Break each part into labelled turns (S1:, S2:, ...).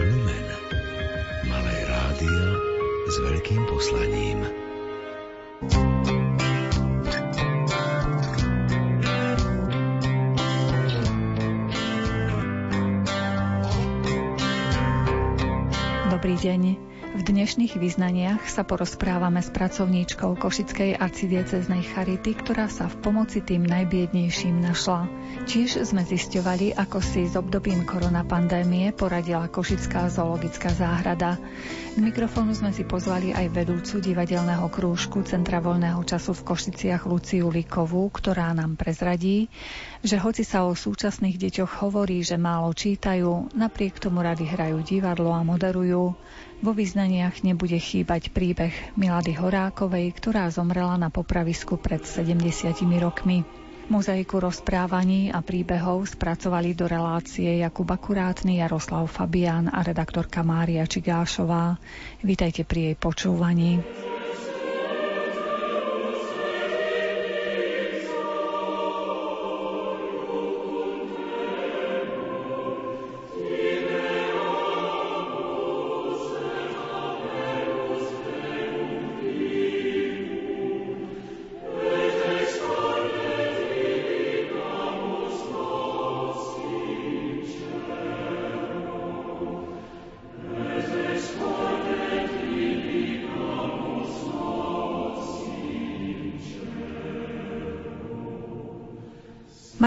S1: Lumen. Malé rádio s veľkým poslaním.
S2: Dobrý deň. V dnešných význaniach sa porozprávame s pracovníčkou Košickej arcidieceznej Charity, ktorá sa v pomoci tým najbiednejším našla. Tiež sme zisťovali, ako si s obdobím koronapandémie poradila Košická zoologická záhrada. K mikrofónu sme si pozvali aj vedúcu divadelného krúžku Centra voľného času v Košiciach Luciu Likovú, ktorá nám prezradí, že hoci sa o súčasných deťoch hovorí, že málo čítajú, napriek tomu rady hrajú divadlo a moderujú. Vo význaniach nebude chýbať príbeh Milady Horákovej, ktorá zomrela na popravisku pred 70 rokmi. Mozaiku rozprávaní a príbehov spracovali do relácie Jakub Akurátny, Jaroslav Fabián a redaktorka Mária Čigášová. Vítajte pri jej počúvaní.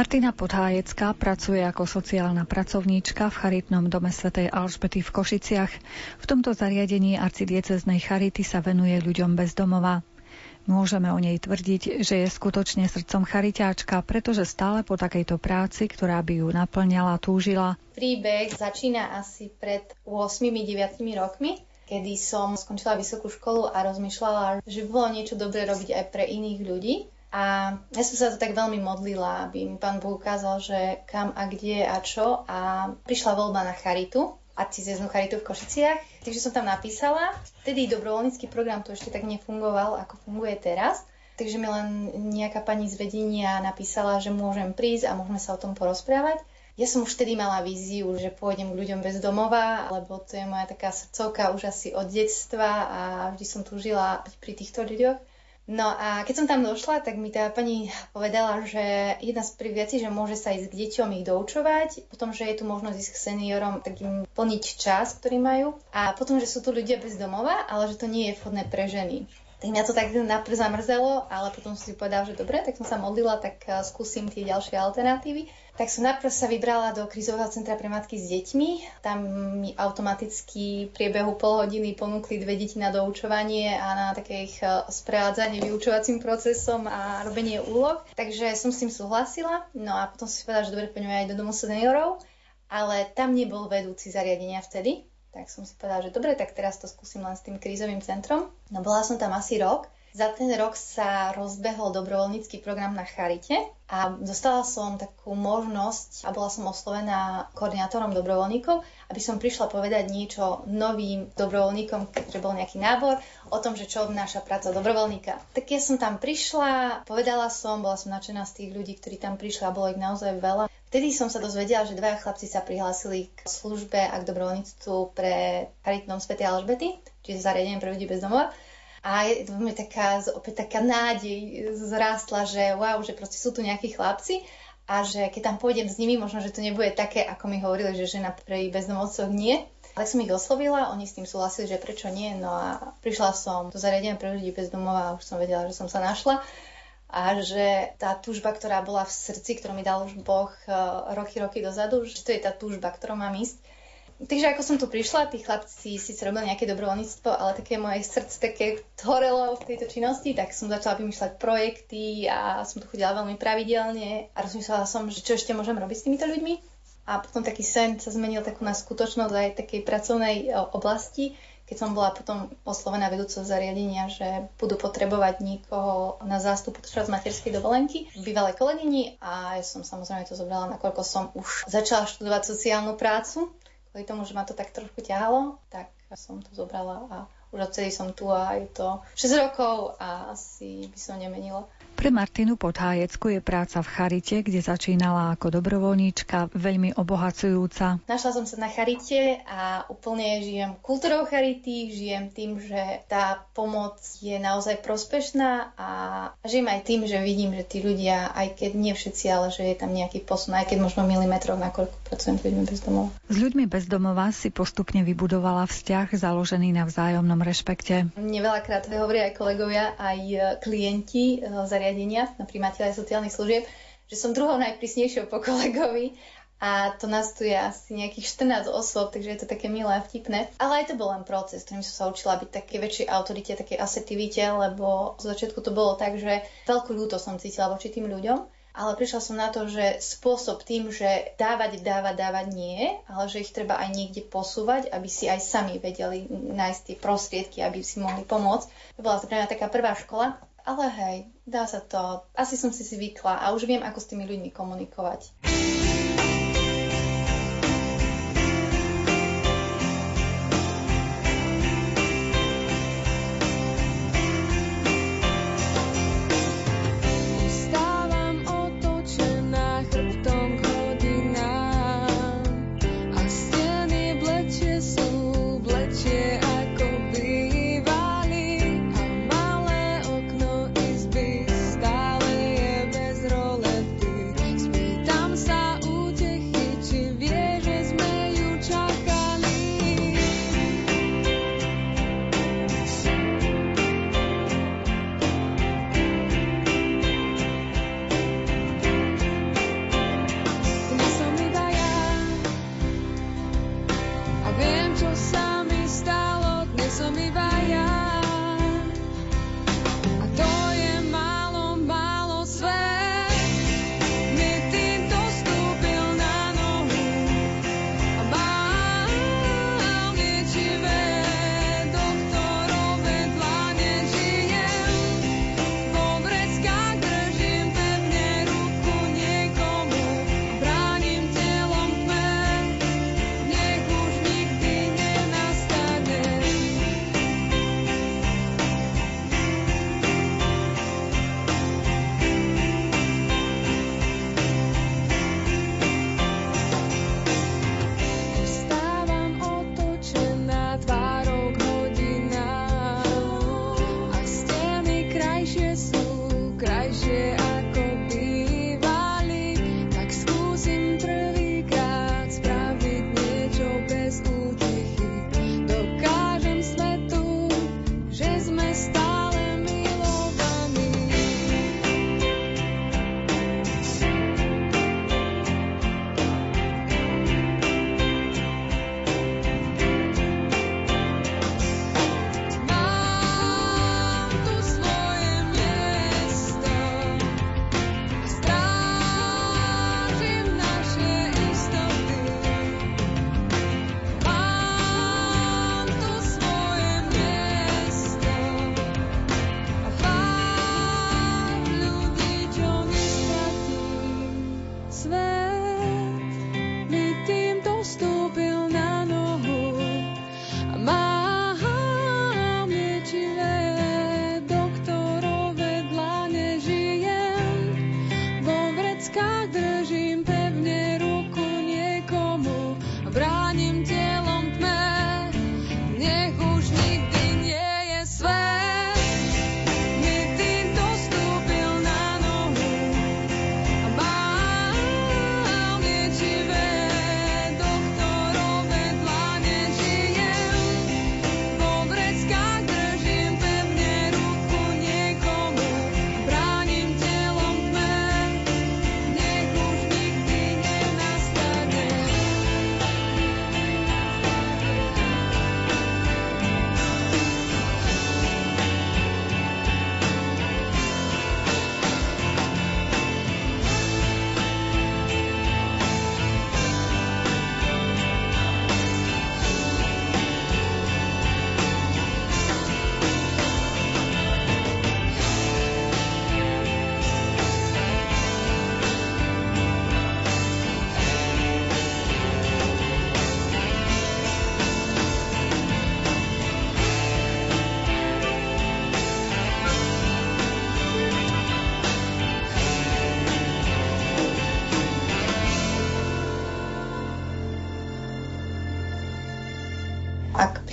S2: Martina Podhájecká pracuje ako sociálna pracovníčka v charitnom dome svätej Alžbety v Košiciach. V tomto zariadení arcidieceznej charity sa venuje ľuďom bez domova. Môžeme o nej tvrdiť, že je skutočne srdcom chariťáčka, pretože stále po takejto práci, ktorá by ju naplňala, túžila.
S3: Príbeh začína asi pred 8-9 rokmi, kedy som skončila vysokú školu a rozmýšľala, že bolo niečo dobré robiť aj pre iných ľudí a ja som sa to tak veľmi modlila, aby mi pán Boh ukázal, že kam a kde a čo. A prišla voľba na charitu, arcizeznú charitu v Košiciach. Takže som tam napísala. Vtedy dobrovoľnícky program to ešte tak nefungoval, ako funguje teraz. Takže mi len nejaká pani z vedenia napísala, že môžem prísť a môžeme sa o tom porozprávať. Ja som už vtedy mala víziu, že pôjdem k ľuďom bez domova, lebo to je moja taká srdcovka už asi od detstva a vždy som túžila pri týchto ľuďoch. No a keď som tam došla, tak mi tá pani povedala, že jedna z prvých vecí, že môže sa ísť k deťom ich doučovať, potom, že je tu možnosť ísť k seniorom, tak im plniť čas, ktorý majú a potom, že sú tu ľudia bez domova, ale že to nie je vhodné pre ženy. Tak mňa to tak najprv zamrzelo, ale potom som si povedala, že dobre, tak som sa modlila, tak eh, skúsim tie ďalšie alternatívy. Tak som najprv sa vybrala do krizového centra pre matky s deťmi. Tam mi automaticky v priebehu pol hodiny ponúkli dve deti na doučovanie a na také ich e, sprevádzanie vyučovacím procesom a robenie úloh. Takže som s tým súhlasila. No a potom si povedala, že dobre, poďme aj do domu seniorov. Ale tam nebol vedúci zariadenia vtedy. Tak som si povedala, že dobre, tak teraz to skúsim len s tým krízovým centrom. No bola som tam asi rok za ten rok sa rozbehol dobrovoľnícky program na Charite a dostala som takú možnosť a bola som oslovená koordinátorom dobrovoľníkov, aby som prišla povedať niečo novým dobrovoľníkom, keďže bol nejaký nábor o tom, že čo obnáša práca dobrovoľníka. Tak ja som tam prišla, povedala som, bola som nadšená z tých ľudí, ktorí tam prišli a bolo ich naozaj veľa. Vtedy som sa dozvedela, že dvaja chlapci sa prihlásili k službe a k dobrovoľníctvu pre charitnom Sv. Alžbety, čiže zariadenie pre ľudí bez domova. A je to mi taká, opäť taká nádej zrástla, že wow, že proste sú tu nejakí chlapci a že keď tam pôjdem s nimi, možno, že to nebude také, ako mi hovorili, že žena pri bezdomovcoch nie. Tak som ich oslovila, oni s tým súhlasili, že prečo nie. No a prišla som do zariadenia pre ľudí bez domova a už som vedela, že som sa našla a že tá túžba, ktorá bola v srdci, ktorú mi dal už Boh eh, roky, roky dozadu, že to je tá túžba, ktorou mám ísť Takže ako som tu prišla, tí chlapci si robili nejaké dobrovoľníctvo, ale také moje srdce také horelo v tejto činnosti, tak som začala vymýšľať projekty a som tu chodila veľmi pravidelne a rozmýšľala som, že čo ešte môžem robiť s týmito ľuďmi. A potom taký sen sa zmenil takú na skutočnosť aj takej pracovnej e, oblasti, keď som bola potom oslovená vedúcou zariadenia, že budú potrebovať niekoho na zástup počas materskej dovolenky v bývalej kolegyni a ja som samozrejme to zobrala, nakoľko som už začala študovať sociálnu prácu kvôli tomu, že ma to tak trošku ťahalo, tak som to zobrala a už odtedy som tu a je to 6 rokov a asi by som nemenila.
S2: Pre Martinu Podhájecku je práca v Charite, kde začínala ako dobrovoľníčka, veľmi obohacujúca.
S3: Našla som sa na Charite a úplne žijem kultúrou Charity, žijem tým, že tá pomoc je naozaj prospešná a žijem aj tým, že vidím, že tí ľudia, aj keď nie všetci, ale že je tam nejaký posun, aj keď možno milimetrov, nakoľko pracujem s ľuďmi bez domova.
S2: S ľuďmi bez domova si postupne vybudovala vzťah založený na vzájomnom rešpekte.
S3: Mne veľakrát hovoria aj kolegovia, aj klienti eh, zariadenia na primáteľe sociálnych služieb, že som druhou najprísnejšou po kolegovi a to nás tu je asi nejakých 14 osôb, takže je to také milé a vtipné. Ale aj to bol len proces, ktorým som sa učila byť také väčšej autorite, také asertivite, lebo z začiatku to bolo tak, že veľkú ľúto som cítila voči tým ľuďom, ale prišla som na to, že spôsob tým, že dávať, dávať, dávať nie, ale že ich treba aj niekde posúvať, aby si aj sami vedeli nájsť tie prostriedky, aby si mohli pomôcť. To bola pre mňa taká prvá škola. Ale hej, dá sa to. Asi som si zvykla a už viem, ako s tými ľuďmi komunikovať.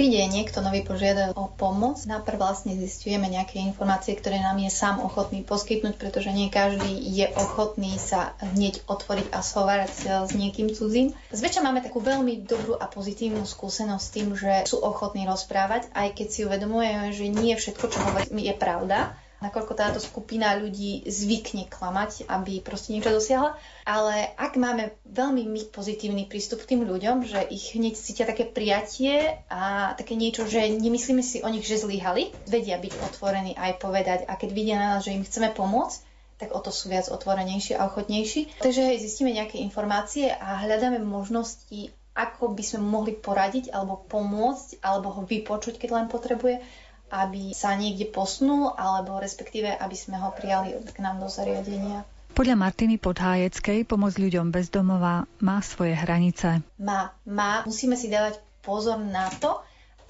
S3: Príde niekto nový požiadať o pomoc, najprv vlastne zistujeme nejaké informácie, ktoré nám je sám ochotný poskytnúť, pretože nie každý je ochotný sa hneď otvoriť a schovárať s niekým cudzím. Zväčša máme takú veľmi dobrú a pozitívnu skúsenosť s tým, že sú ochotní rozprávať, aj keď si uvedomujeme, že nie všetko, čo hovorí, je pravda nakoľko táto skupina ľudí zvykne klamať, aby proste niečo dosiahla. Ale ak máme veľmi my pozitívny prístup k tým ľuďom, že ich hneď cítia také prijatie a také niečo, že nemyslíme si o nich, že zlyhali, vedia byť otvorení aj povedať a keď vidia na nás, že im chceme pomôcť, tak o to sú viac otvorenejší a ochotnejší. Takže zistíme nejaké informácie a hľadáme možnosti, ako by sme mohli poradiť alebo pomôcť, alebo ho vypočuť, keď len potrebuje aby sa niekde posunul, alebo respektíve, aby sme ho prijali k nám do zariadenia.
S2: Podľa Martiny Podhájeckej pomoc ľuďom bez domova má svoje hranice.
S3: Má, má. Musíme si dávať pozor na to,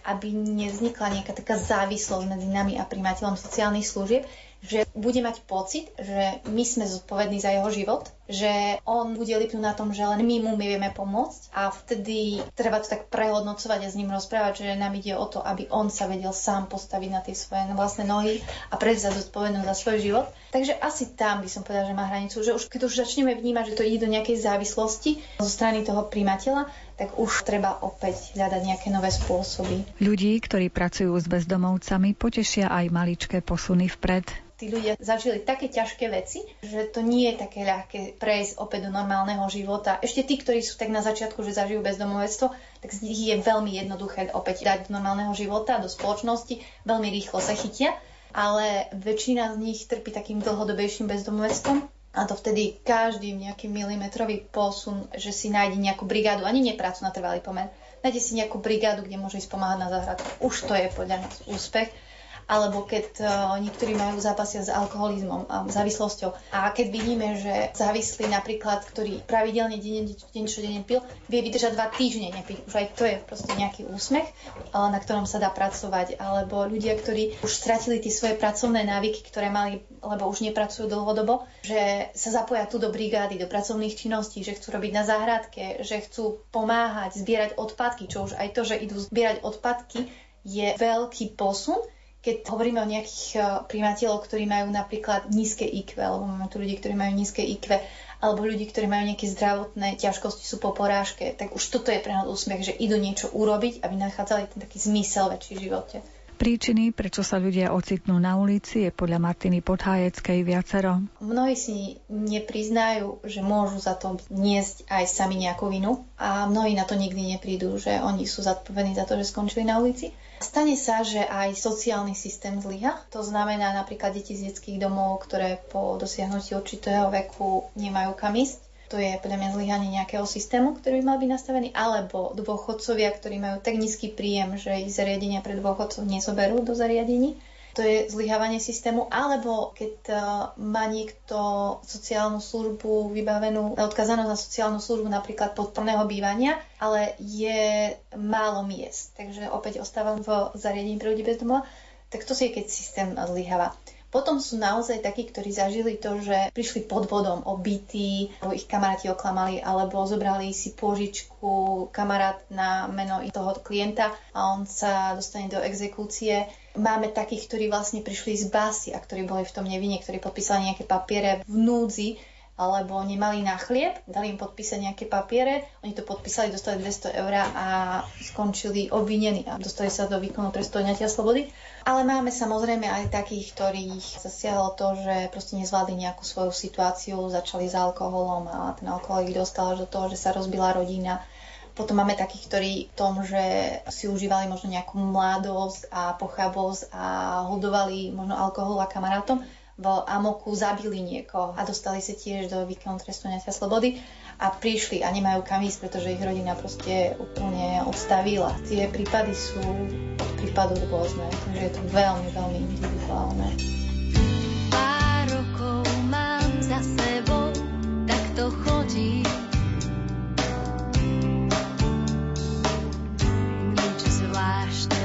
S3: aby nevznikla nejaká taká závislosť medzi nami a primateľom sociálnych služieb, že bude mať pocit, že my sme zodpovední za jeho život, že on bude lipnúť na tom, že len my mu vieme pomôcť a vtedy treba to tak prehodnocovať a s ním rozprávať, že nám ide o to, aby on sa vedel sám postaviť na tie svoje vlastné nohy a prevziať zodpovednosť za svoj život. Takže asi tam by som povedala, že má hranicu, že už keď už začneme vnímať, že to ide do nejakej závislosti zo strany toho primateľa, tak už treba opäť hľadať nejaké nové spôsoby.
S2: Ľudí, ktorí pracujú s bezdomovcami, potešia aj maličké posuny vpred
S3: tí ľudia zažili také ťažké veci, že to nie je také ľahké prejsť opäť do normálneho života. Ešte tí, ktorí sú tak na začiatku, že zažijú bezdomovectvo, tak z nich je veľmi jednoduché opäť dať do normálneho života, do spoločnosti, veľmi rýchlo sa chytia, ale väčšina z nich trpí takým dlhodobejším bezdomovectvom a to vtedy každý nejaký milimetrový posun, že si nájde nejakú brigádu, ani nepracu na trvalý pomer, nájde si nejakú brigádu, kde môže ísť pomáhať na záhradku. Už to je podľa nás úspech alebo keď uh, niektorí majú zápasia s alkoholizmom a závislosťou. A keď vidíme, že závislý napríklad, ktorý pravidelne deň, deň čo deň pil, vie vydržať dva týždne nepiť. Už aj to je proste nejaký úsmech, na ktorom sa dá pracovať. Alebo ľudia, ktorí už stratili tie svoje pracovné návyky, ktoré mali, lebo už nepracujú dlhodobo, že sa zapoja tu do brigády, do pracovných činností, že chcú robiť na záhradke, že chcú pomáhať, zbierať odpadky, čo už aj to, že idú zbierať odpadky, je veľký posun keď hovoríme o nejakých eh, primateľov, ktorí majú napríklad nízke IQ, alebo máme tu ľudí, ktorí majú nízke IQ, alebo ľudí, ktorí majú nejaké zdravotné ťažkosti, sú po porážke, tak už toto je pre nás úsmech, že idú niečo urobiť, aby nachádzali ten taký zmysel väčší v živote.
S2: Príčiny, prečo sa ľudia ocitnú na ulici, je podľa Martiny Podhájeckej viacero.
S3: Mnohí si nepriznajú, že môžu za to niesť aj sami nejakú vinu a mnohí na to nikdy neprídu, že oni sú zodpovední za to, že skončili na ulici. Stane sa, že aj sociálny systém zlyha. To znamená napríklad deti z detských domov, ktoré po dosiahnutí určitého veku nemajú kam ísť to je podľa mňa zlyhanie nejakého systému, ktorý by mal byť nastavený, alebo dôchodcovia, ktorí majú tak nízky príjem, že ich zariadenia pre dôchodcov nezoberú do zariadení. To je zlyhávanie systému, alebo keď uh, má niekto sociálnu službu vybavenú, odkazanú na sociálnu službu napríklad podporného bývania, ale je málo miest, takže opäť ostávam v zariadení pre ľudí bez domova, tak to si je, keď systém zlyháva. Potom sú naozaj takí, ktorí zažili to, že prišli pod vodom o byty, alebo ich kamaráti oklamali, alebo zobrali si pôžičku kamarát na meno toho klienta a on sa dostane do exekúcie. Máme takých, ktorí vlastne prišli z basy a ktorí boli v tom nevine, ktorí podpísali nejaké papiere v núdzi, alebo nemali na chlieb, dali im podpísať nejaké papiere, oni to podpísali, dostali 200 eur a skončili obvinení a dostali sa do výkonu trestu odňatia slobody. Ale máme samozrejme aj takých, ktorých zasiahlo to, že proste nezvládli nejakú svoju situáciu, začali s alkoholom a ten alkohol ich dostal až do toho, že sa rozbila rodina. Potom máme takých, ktorí v tom, že si užívali možno nejakú mladosť a pochabosť a hodovali možno alkohol a kamarátom v amoku zabili niekoho a dostali sa tiež do výkonu trestu slobody a prišli a nemajú kam ísť, pretože ich rodina proste úplne odstavila. Tie prípady sú od prípadu rôzne, takže je to veľmi, veľmi individuálne.
S4: Pár rokov mám za sebou, tak to chodí crashed.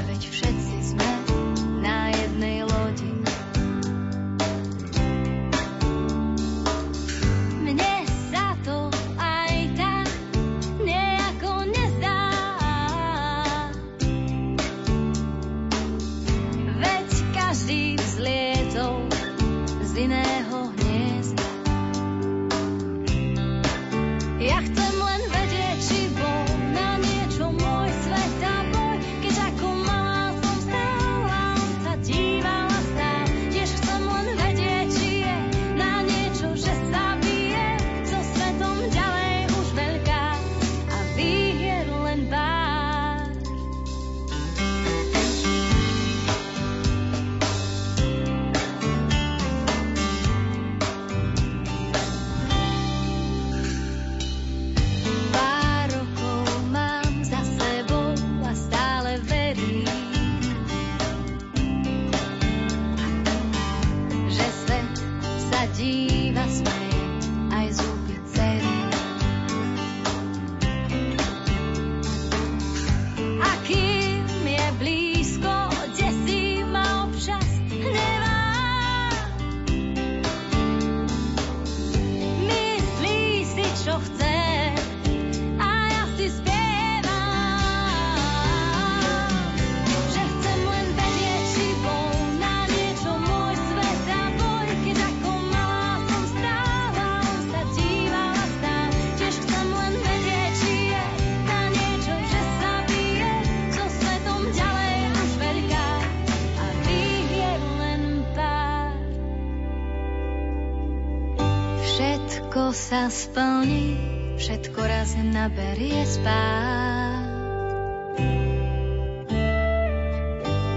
S4: Sa splní, všetko raz naberie spát.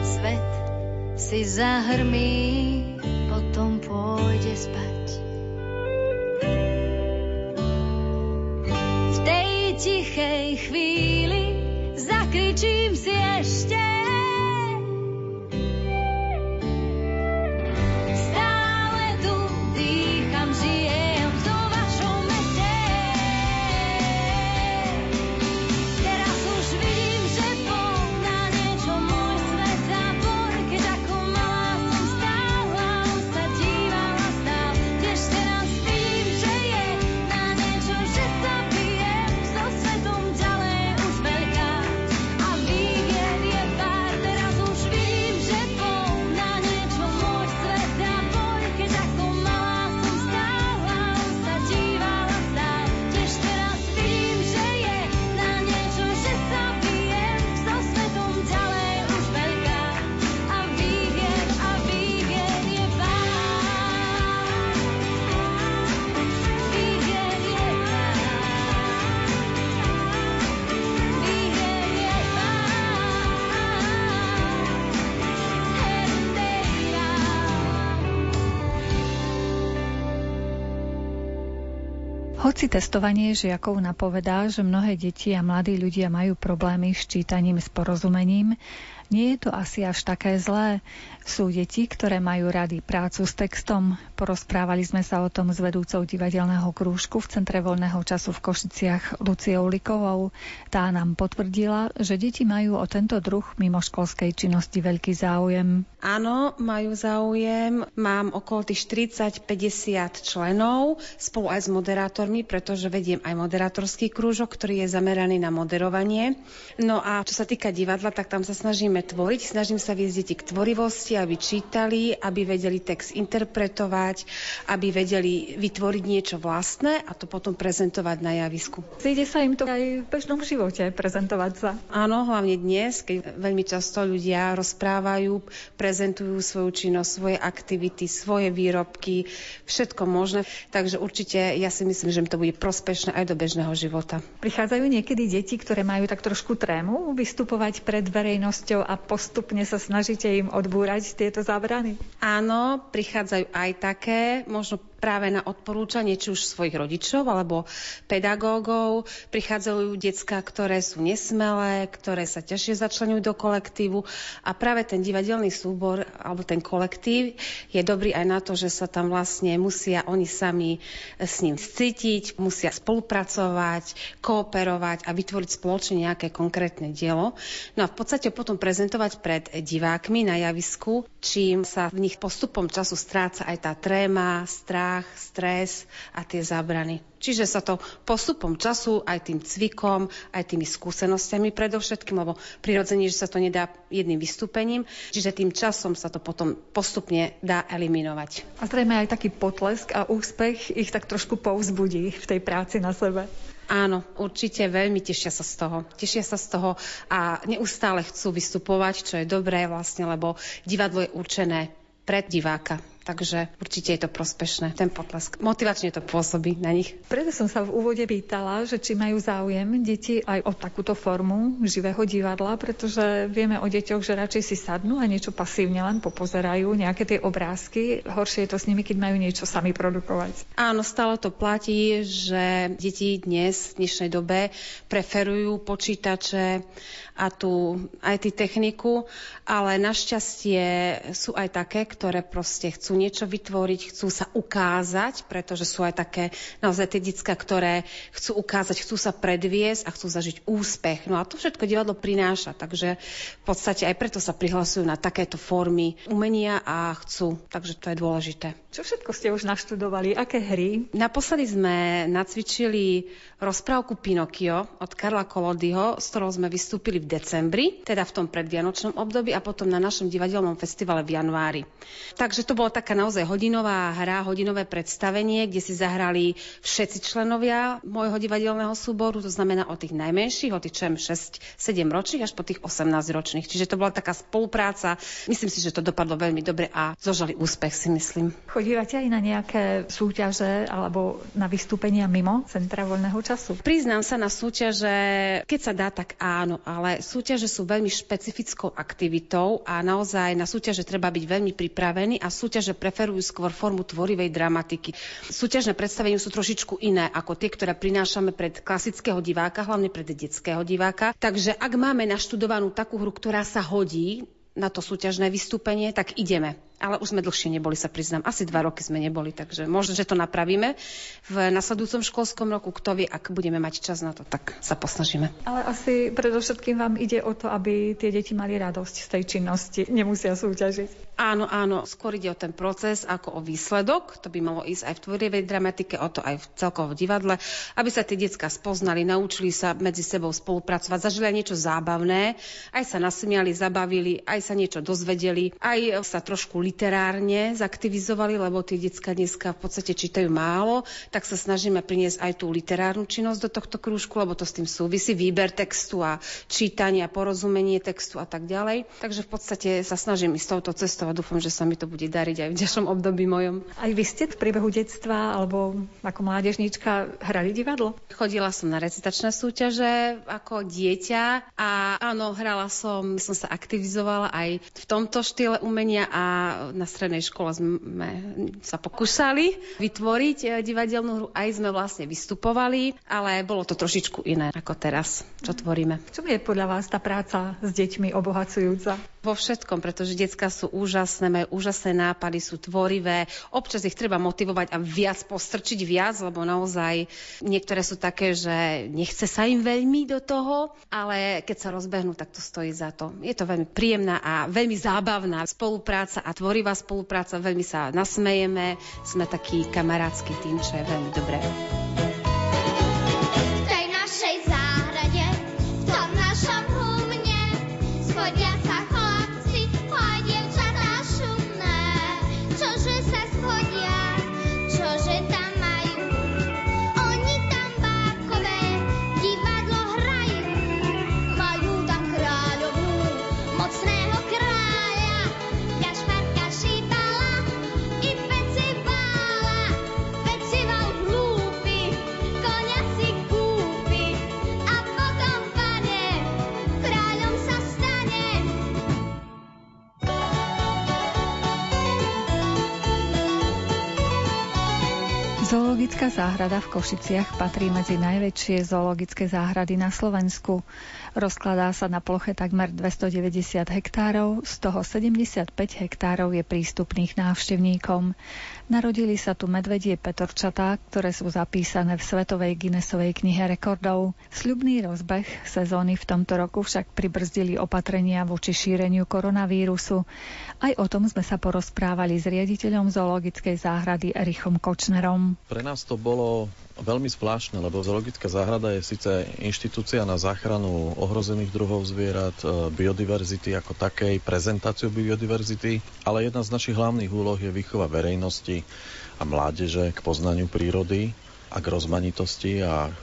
S4: Svet si zahrmí, potom pôjde spať. V tej tichej chvíli
S2: Hoci testovanie žiakov napovedá, že mnohé deti a mladí ľudia majú problémy s čítaním s porozumením, nie je to asi až také zlé. Sú deti, ktoré majú rady prácu s textom. Porozprávali sme sa o tom s vedúcou divadelného krúžku v Centre voľného času v Košiciach Luciou Likovou. Tá nám potvrdila, že deti majú o tento druh mimoškolskej činnosti veľký záujem.
S5: Áno, majú záujem. Mám okolo tých 40-50 členov spolu aj s moderátormi, pretože vediem aj moderátorský krúžok, ktorý je zameraný na moderovanie. No a čo sa týka divadla, tak tam sa snažíme tvoriť, snažím sa viesť deti k tvorivosti, aby čítali, aby vedeli text interpretovať, aby vedeli vytvoriť niečo vlastné a to potom prezentovať na javisku.
S2: Zíde sa im to aj v bežnom živote prezentovať sa.
S5: Áno, hlavne dnes, keď veľmi často ľudia rozprávajú, prezentujú svoju činnosť, svoje aktivity, svoje výrobky, všetko možné. Takže určite ja si myslím, že im to bude prospešné aj do bežného života.
S2: Prichádzajú niekedy deti, ktoré majú tak trošku trému vystupovať pred verejnosťou a postupne sa snažíte im odbúrať tieto zábrany?
S5: Áno, prichádzajú aj také, možno práve na odporúčanie či už svojich rodičov alebo pedagógov. Prichádzajú decka, ktoré sú nesmelé, ktoré sa ťažšie začlenujú do kolektívu a práve ten divadelný súbor alebo ten kolektív je dobrý aj na to, že sa tam vlastne musia oni sami s ním cítiť, musia spolupracovať, kooperovať a vytvoriť spoločne nejaké konkrétne dielo. No a v podstate potom prezentovať pred divákmi na javisku, čím sa v nich postupom času stráca aj tá tréma, strach, strach, stres a tie zábrany. Čiže sa to postupom času, aj tým cvikom, aj tými skúsenostiami predovšetkým, lebo prirodzene, že sa to nedá jedným vystúpením, čiže tým časom sa to potom postupne dá eliminovať.
S2: A zrejme aj taký potlesk a úspech ich tak trošku povzbudí v tej práci na sebe.
S5: Áno, určite veľmi tešia sa z toho. Tešia sa z toho a neustále chcú vystupovať, čo je dobré vlastne, lebo divadlo je určené pre diváka. Takže určite je to prospešné, ten potlesk. Motivačne to pôsobí na nich.
S2: Preto som sa v úvode pýtala, že či majú záujem deti aj o takúto formu živého divadla, pretože vieme o deťoch, že radšej si sadnú a niečo pasívne len popozerajú, nejaké tie obrázky. Horšie je to s nimi, keď majú niečo sami produkovať.
S5: Áno, stále to platí, že deti dnes, v dnešnej dobe, preferujú počítače a tú IT techniku, ale našťastie sú aj také, ktoré proste chcú niečo vytvoriť, chcú sa ukázať, pretože sú aj také naozaj tie detská, ktoré chcú ukázať, chcú sa predviesť a chcú zažiť úspech. No a to všetko divadlo prináša, takže v podstate aj preto sa prihlasujú na takéto formy umenia a chcú, takže to je dôležité.
S2: Čo všetko ste už naštudovali? Aké hry?
S5: Naposledy sme nacvičili rozprávku Pinokio od Karla Kolodyho, s ktorou sme vystúpili v decembri, teda v tom predvianočnom období a potom na našom divadelnom festivale v januári. Takže to bola taká taká naozaj hodinová hra, hodinové predstavenie, kde si zahrali všetci členovia môjho divadelného súboru, to znamená od tých najmenších, od tých čem 6-7 ročných až po tých 18 ročných. Čiže to bola taká spolupráca. Myslím si, že to dopadlo veľmi dobre a zožali úspech, si myslím.
S2: Chodívate aj na nejaké súťaže alebo na vystúpenia mimo Centra voľného času?
S5: Priznám sa na súťaže, keď sa dá, tak áno, ale súťaže sú veľmi špecifickou aktivitou a naozaj na súťaže treba byť veľmi pripravený a súťaže preferujú skôr formu tvorivej dramatiky. Súťažné predstavenia sú trošičku iné ako tie, ktoré prinášame pred klasického diváka, hlavne pred detského diváka. Takže ak máme naštudovanú takú hru, ktorá sa hodí na to súťažné vystúpenie, tak ideme ale už sme dlhšie neboli, sa priznám. Asi dva roky sme neboli, takže možno, že to napravíme. V nasledujúcom školskom roku, kto vie, ak budeme mať čas na to, tak sa posnažíme.
S2: Ale asi predovšetkým vám ide o to, aby tie deti mali radosť z tej činnosti. Nemusia súťažiť.
S5: Áno, áno, skôr ide o ten proces ako o výsledok. To by malo ísť aj v tvorivej dramatike, o to aj v celkovom divadle, aby sa tie decka spoznali, naučili sa medzi sebou spolupracovať, zažili aj niečo zábavné, aj sa nasmiali, zabavili, aj sa niečo dozvedeli, aj sa trošku literárne zaktivizovali, lebo tie detská dneska v podstate čítajú málo, tak sa snažíme priniesť aj tú literárnu činnosť do tohto krúžku, lebo to s tým súvisí, výber textu a čítanie a porozumenie textu a tak ďalej. Takže v podstate sa snažím ísť touto cestou a dúfam, že sa mi to bude dariť aj v ďalšom období mojom.
S2: Aj vy ste v priebehu detstva alebo ako mládežníčka hrali divadlo?
S5: Chodila som na recitačné súťaže ako dieťa a áno, hrala som, som sa aktivizovala aj v tomto štýle umenia a na strednej škole sme sa pokúšali vytvoriť eh, divadelnú hru, aj sme vlastne vystupovali, ale bolo to trošičku iné ako teraz, čo tvoríme.
S2: Čo je podľa vás tá práca s deťmi obohacujúca?
S5: Vo všetkom, pretože detská sú úžasné, majú úžasné nápady, sú tvorivé. Občas ich treba motivovať a viac postrčiť viac, lebo naozaj niektoré sú také, že nechce sa im veľmi do toho, ale keď sa rozbehnú, tak to stojí za to. Je to veľmi príjemná a veľmi zábavná spolupráca a tvorivá spolupráca. Veľmi sa nasmejeme, sme taký kamarádsky tým, čo je veľmi dobré.
S2: Zoologická záhrada v Košiciach patrí medzi najväčšie zoologické záhrady na Slovensku. Rozkladá sa na ploche takmer 290 hektárov, z toho 75 hektárov je prístupných návštevníkom. Narodili sa tu medvedie petorčatá, ktoré sú zapísané v Svetovej Guinnessovej knihe rekordov. Sľubný rozbeh sezóny v tomto roku však pribrzdili opatrenia voči šíreniu koronavírusu. Aj o tom sme sa porozprávali s riaditeľom zoologickej záhrady Erichom Kočnerom.
S6: Pre nás to bolo veľmi zvláštne, lebo zoologická záhrada je síce inštitúcia na záchranu ohrozených druhov zvierat, e, biodiverzity ako takej, prezentáciu biodiverzity, ale jedna z našich hlavných úloh je výchova verejnosti a mládeže k poznaniu prírody a k rozmanitosti a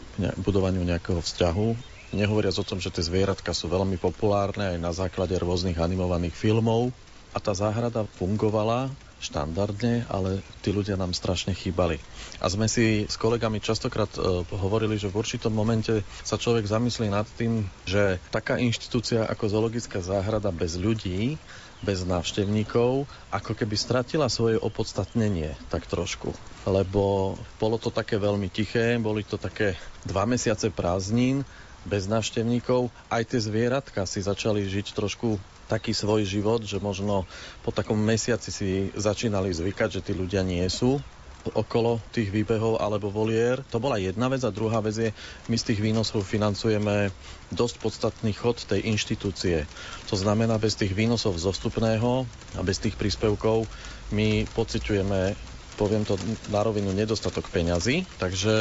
S6: budovaniu nejakého vzťahu. Nehovoriac o tom, že tie zvieratka sú veľmi populárne aj na základe rôznych animovaných filmov a tá záhrada fungovala štandardne, ale tí ľudia nám strašne chýbali. A sme si s kolegami častokrát e, hovorili, že v určitom momente sa človek zamyslí nad tým, že taká inštitúcia ako zoologická záhrada bez ľudí, bez návštevníkov, ako keby stratila svoje opodstatnenie tak trošku. Lebo bolo to také veľmi tiché, boli to také dva mesiace prázdnin, bez návštevníkov. Aj tie zvieratka si začali žiť trošku taký svoj život, že možno po takom mesiaci si začínali zvykať, že tí ľudia nie sú okolo tých výbehov alebo volier. To bola jedna vec a druhá vec je, my z tých výnosov financujeme dosť podstatný chod tej inštitúcie. To znamená, bez tých výnosov zostupného a bez tých príspevkov my pociťujeme poviem to na rovinu, nedostatok peňazí. Takže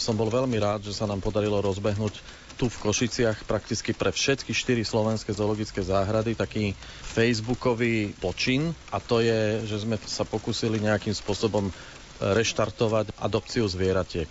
S6: som bol veľmi rád, že sa nám podarilo rozbehnúť tu v Košiciach prakticky pre všetky štyri slovenské zoologické záhrady taký facebookový počin a to je, že sme sa pokúsili nejakým spôsobom reštartovať adopciu zvieratiek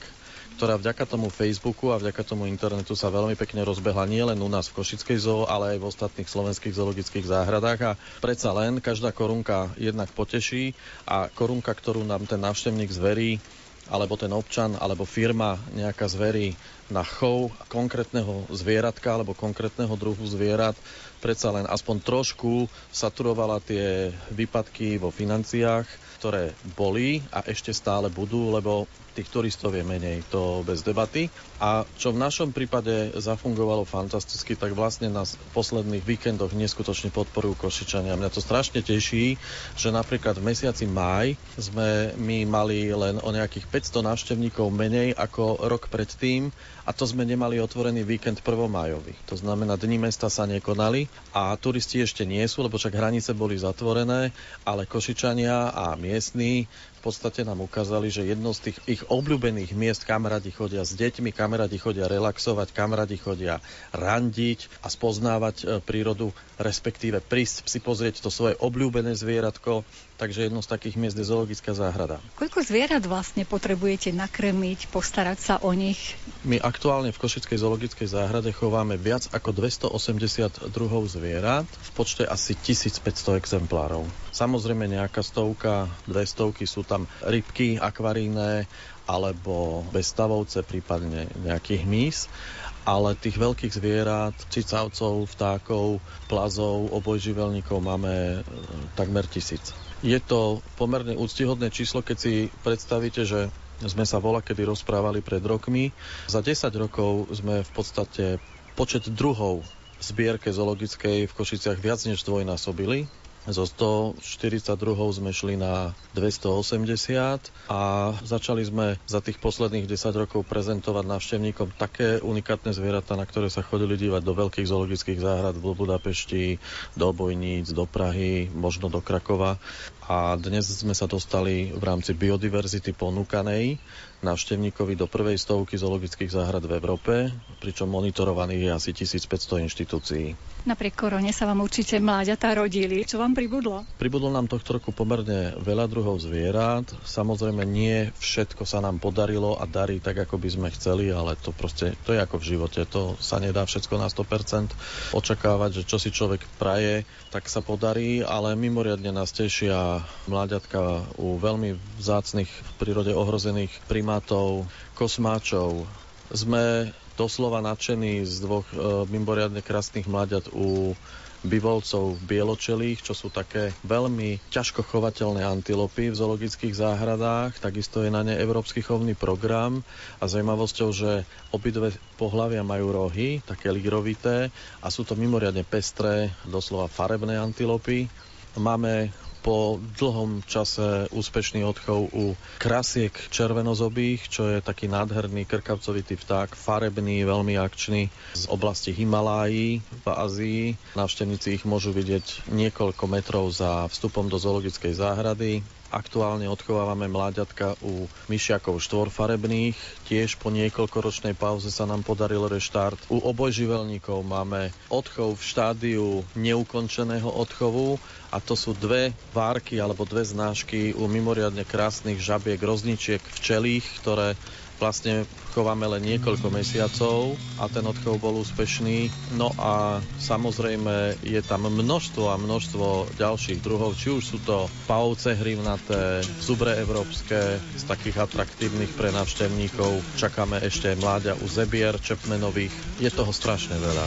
S6: ktorá vďaka tomu Facebooku a vďaka tomu internetu sa veľmi pekne rozbehla nielen u nás v Košickej zoo, ale aj v ostatných slovenských zoologických záhradách. A predsa len každá korunka jednak poteší a korunka, ktorú nám ten návštevník zverí, alebo ten občan, alebo firma nejaká zverí na chov konkrétneho zvieratka alebo konkrétneho druhu zvierat, predsa len aspoň trošku saturovala tie výpadky vo financiách, ktoré boli a ešte stále budú, lebo tých turistov je menej, to bez debaty. A čo v našom prípade zafungovalo fantasticky, tak vlastne v posledných víkendoch neskutočne podporujú Košičania. Mňa to strašne teší, že napríklad v mesiaci máj sme my mali len o nejakých 500 návštevníkov menej ako rok predtým a to sme nemali otvorený víkend 1. májový. To znamená, dni mesta sa nekonali a turisti ešte nie sú, lebo však hranice boli zatvorené, ale Košičania a miestní v podstate nám ukázali, že jedno z tých ich obľúbených miest, kam radi chodia s deťmi, kam radi chodia relaxovať, kam radi chodia randiť a spoznávať e, prírodu, respektíve prísť si pozrieť to svoje obľúbené zvieratko, takže jedno z takých miest je zoologická záhrada.
S2: Koľko zvierat vlastne potrebujete nakrmiť, postarať sa o nich?
S6: My aktuálne v Košickej zoologickej záhrade chováme viac ako 280 druhov zvierat v počte asi 1500 exemplárov. Samozrejme nejaká stovka, dve stovky sú tam rybky akvaríne alebo bezstavovce, prípadne nejaký hmyz ale tých veľkých zvierat, cicavcov, vtákov, plazov, obojživelníkov máme e, takmer tisíc. Je to pomerne úctihodné číslo, keď si predstavíte, že sme sa vola kedy rozprávali pred rokmi. Za 10 rokov sme v podstate počet druhov zbierke zoologickej v Košiciach viac než dvojnásobili. Zo 142 sme šli na 280 a začali sme za tých posledných 10 rokov prezentovať návštevníkom také unikátne zvieratá, na ktoré sa chodili dívať do veľkých zoologických záhrad v Budapešti, do Bojníc, do Prahy, možno do Krakova. A dnes sme sa dostali v rámci biodiverzity ponúkanej návštevníkovi do prvej stovky zoologických záhrad v Európe, pričom monitorovaných je asi 1500 inštitúcií.
S2: Napriek korone sa vám určite mláďatá rodili. Čo vám pribudlo?
S6: Pribudlo nám tohto roku pomerne veľa druhov zvierat. Samozrejme nie všetko sa nám podarilo a darí tak, ako by sme chceli, ale to proste, to je ako v živote. To sa nedá všetko na 100% očakávať, že čo si človek praje, tak sa podarí, ale mimoriadne nás tešia mláďatka u veľmi vzácnych v prírode ohrozených primátov, kosmáčov. Sme doslova nadšení z dvoch e, mimoriadne krásnych mláďat u bivolcov bieločelých, čo sú také veľmi ťažko chovateľné antilopy v zoologických záhradách. Takisto je na ne Európsky chovný program a zaujímavosťou, že obidve pohlavia majú rohy, také ligrovité a sú to mimoriadne pestré, doslova farebné antilopy. Máme po dlhom čase úspešný odchov u krasiek červenozobých, čo je taký nádherný krkavcovitý vták, farebný, veľmi akčný z oblasti Himalájí v Ázii. Návštevníci ich môžu vidieť niekoľko metrov za vstupom do zoologickej záhrady. Aktuálne odchovávame mláďatka u myšiakov štvorfarebných. Tiež po niekoľkoročnej pauze sa nám podaril reštart. U obojživelníkov máme odchov v štádiu neukončeného odchovu a to sú dve várky alebo dve znášky u mimoriadne krásnych žabiek, rozničiek, včelých, ktoré vlastne chováme len niekoľko mesiacov a ten odchov bol úspešný. No a samozrejme je tam množstvo a množstvo ďalších druhov, či už sú to pavce hrivnaté, zubre európske, z takých atraktívnych pre návštevníkov. Čakáme ešte mláďa u zebier čepmenových. Je toho strašne veľa.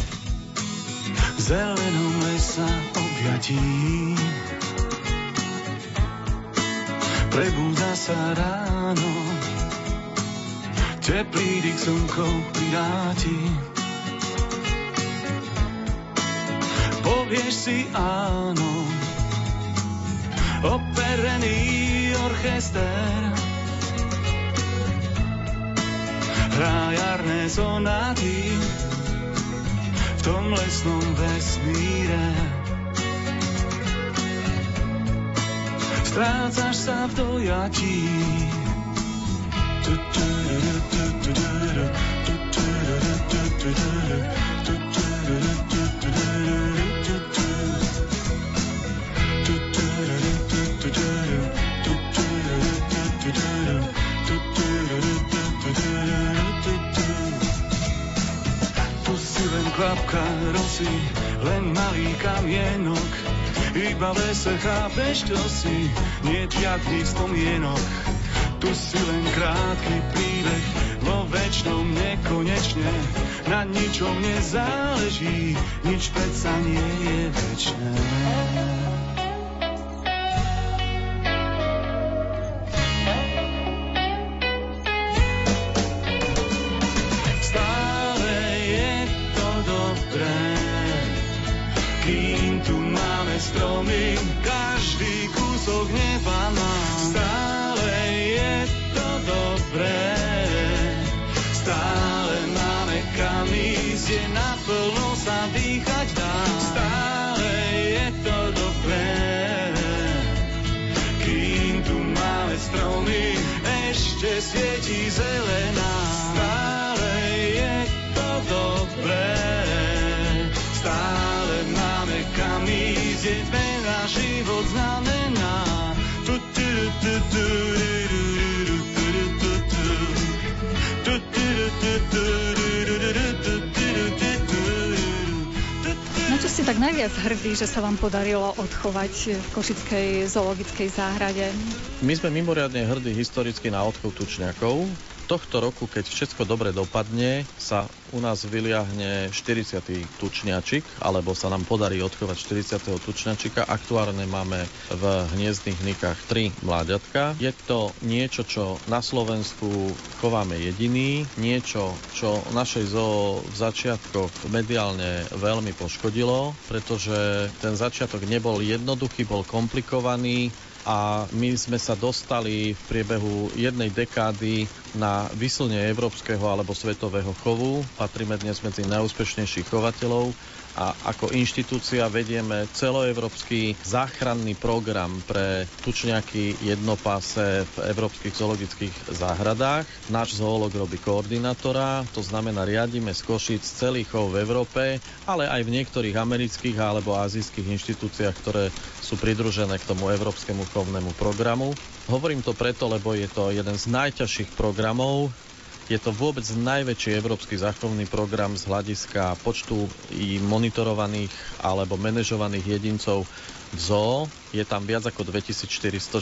S6: Zelenom lesa objatí Prebúda sa ráno Teplý dyk slnko pridáti. Povieš si áno, operený orchester. Hrá jarné sonáty v tom lesnom vesmíre. Strácaš sa v dojatí do do
S7: si len malý kamienok, iba lese chápeš, čo si, nie žiadnych spomienok. Tu si len krátky príbeh, vo väčšnom nekonečne, na ničom nezáleží, nič predsa nie je väčšie. Stromy, každý kúsok neba má. Stále je to dobré, stále máme kam ísť, je naplno sa dýchať dá. Stále je to dobré, kým tu máme stromy, ešte svieti zelená.
S2: Na čo ste tak najviac hrdí, že sa vám podarilo odchovať v Košickej zoologickej záhrade?
S6: My sme mimoriadne hrdí historicky na odchov tučňakov, tohto roku, keď všetko dobre dopadne, sa u nás vyliahne 40. tučňačik, alebo sa nám podarí odchovať 40. tučňačika. Aktuálne máme v hniezdnych nikách 3 mláďatka. Je to niečo, čo na Slovensku chováme jediný, niečo, čo našej zoo v začiatkoch mediálne veľmi poškodilo, pretože ten začiatok nebol jednoduchý, bol komplikovaný, a my sme sa dostali v priebehu jednej dekády na vyslne európskeho alebo svetového chovu. Patríme dnes medzi najúspešnejších chovateľov a ako inštitúcia vedieme celoevropský záchranný program pre tučňaky jednopáse v európskych zoologických záhradách. Náš zoolog robí koordinátora, to znamená riadíme z Košic celý chov v Európe, ale aj v niektorých amerických alebo azijských inštitúciách, ktoré sú pridružené k tomu európskemu chovnému programu. Hovorím to preto, lebo je to jeden z najťažších programov, je to vôbec najväčší európsky zachovný program z hľadiska počtu i monitorovaných alebo manažovaných jedincov v zoo. Je tam viac ako 2400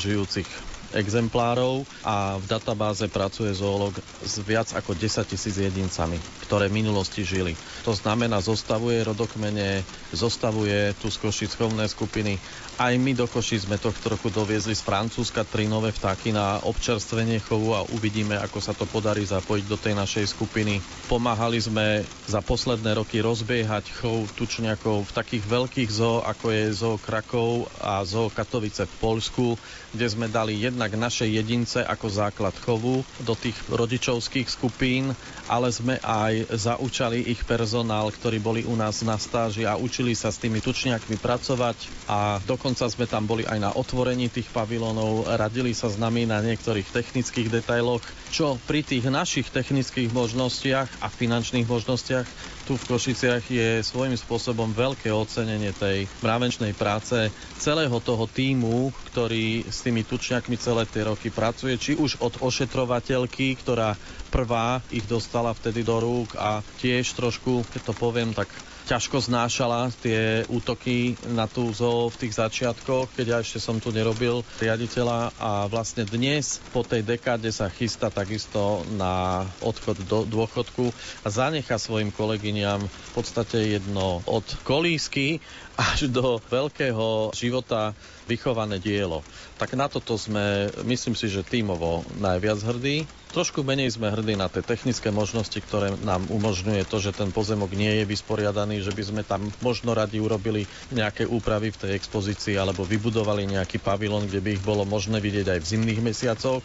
S6: žijúcich exemplárov a v databáze pracuje zoolog s viac ako 10 tisíc jedincami, ktoré v minulosti žili. To znamená, zostavuje rodokmene, zostavuje tu z Košic chovné skupiny. Aj my do Košic sme tohto roku doviezli z Francúzska tri nové vtáky na občerstvenie chovu a uvidíme, ako sa to podarí zapojiť do tej našej skupiny. Pomáhali sme za posledné roky rozbiehať chov tučňakov v takých veľkých zoo, ako je zoo Krakov a zoo Katovice v Polsku, kde sme dali jednak naše jedince ako základ chovu do tých rodičovských skupín, ale sme aj zaučali ich personál, ktorí boli u nás na stáži a učili sa s tými tučniakmi pracovať. A dokonca sme tam boli aj na otvorení tých pavilónov, radili sa s nami na niektorých technických detailoch, čo pri tých našich technických možnostiach a finančných možnostiach tu v Košiciach je svojím spôsobom veľké ocenenie tej mravenčnej práce celého toho týmu, ktorý s tými tučňakmi celé tie roky pracuje, či už od ošetrovateľky, ktorá prvá ich dostala vtedy do rúk a tiež trošku, keď to poviem, tak ťažko znášala tie útoky na tú zoo v tých začiatkoch, keď ja ešte som tu nerobil riaditeľa. A vlastne dnes po tej dekáde sa chystá takisto na odchod do dôchodku a zanecha svojim kolegyňam v podstate jedno od kolísky až do veľkého života vychované dielo. Tak na toto sme, myslím si, že tímovo najviac hrdí. Trošku menej sme hrdí na tie technické možnosti, ktoré nám umožňuje to, že ten pozemok nie je vysporiadaný, že by sme tam možno radi urobili nejaké úpravy v tej expozícii alebo vybudovali nejaký pavilon, kde by ich bolo možné vidieť aj v zimných mesiacoch.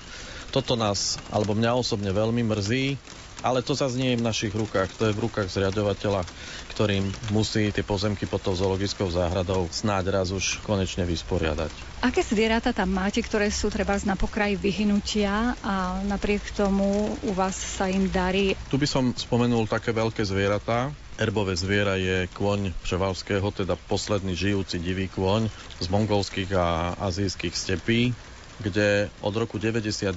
S6: Toto nás, alebo mňa osobne veľmi mrzí, ale to zase nie je v našich rukách, to je v rukách zriadovateľa, ktorým musí tie pozemky pod tou zoologickou záhradou snáď raz už konečne vysporiadať.
S2: Aké zvieratá tam máte, ktoré sú treba na pokraji vyhnutia a napriek tomu u vás sa im darí?
S6: Tu by som spomenul také veľké zvieratá, Erbové zviera je kôň Převalského, teda posledný žijúci divý kôň z mongolských a azijských stepí. Kde od roku 91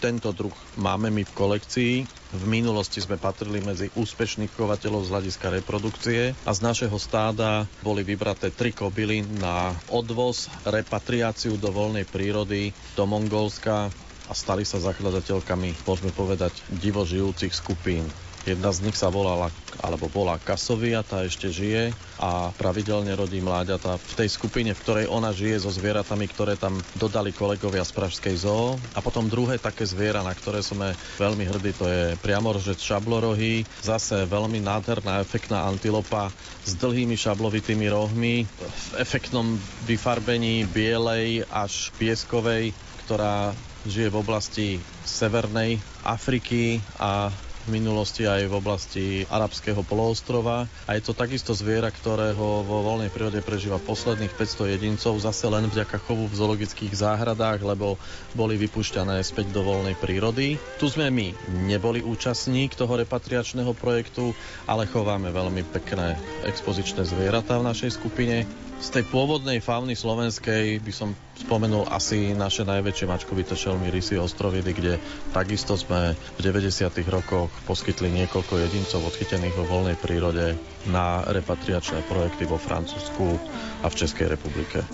S6: tento druh máme my v kolekcii. V minulosti sme patrili medzi úspešných chovateľov z hľadiska reprodukcie a z našeho stáda boli vybraté tri kobily na odvoz, repatriáciu do voľnej prírody do Mongolska a stali sa zakladateľkami, môžeme povedať, divo žijúcich skupín. Jedna z nich sa volala, alebo bola Kasovia, tá ešte žije a pravidelne rodí mláďata v tej skupine, v ktorej ona žije so zvieratami, ktoré tam dodali kolegovia z Pražskej zoo. A potom druhé také zviera, na ktoré sme veľmi hrdí, to je priamoržec šablorohy, zase veľmi nádherná, efektná antilopa s dlhými šablovitými rohmi, v efektnom vyfarbení bielej až pieskovej, ktorá žije v oblasti severnej Afriky a v minulosti aj v oblasti arabského poloostrova. A je to takisto zviera, ktorého vo voľnej prírode prežíva posledných 500 jedincov, zase len vďaka chovu v zoologických záhradách, lebo boli vypušťané späť do voľnej prírody. Tu sme my neboli účastník toho repatriačného projektu, ale chováme veľmi pekné expozičné zvieratá v našej skupine. Z tej pôvodnej fauny slovenskej by som spomenul asi naše najväčšie mačkovité šelmy Rysy ostrovidy, kde takisto sme v 90. rokoch poskytli niekoľko jedincov odchytených vo voľnej prírode na repatriačné projekty vo Francúzsku a v Českej republike.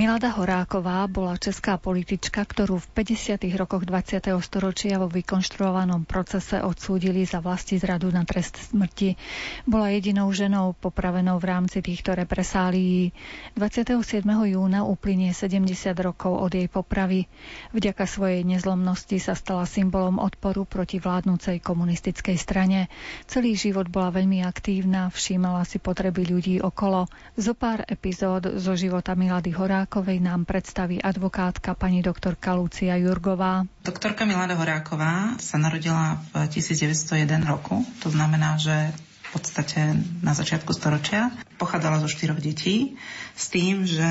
S2: Milada Horáková bola česká politička, ktorú v 50. rokoch 20. storočia vo vykonštruovanom procese odsúdili za vlasti zradu na trest smrti. Bola jedinou ženou popravenou v rámci týchto represálií. 27. júna uplynie 70 rokov od jej popravy. Vďaka svojej nezlomnosti sa stala symbolom odporu proti vládnúcej komunistickej strane. Celý život bola veľmi aktívna, všímala si potreby ľudí okolo. Zo pár epizód zo života Milady Horákovej Horákovej nám predstaví advokátka pani doktorka Lucia Jurgová.
S8: Doktorka Milada Horáková sa narodila v 1901 roku, to znamená, že v podstate na začiatku storočia. Pochádzala zo štyroch detí s tým, že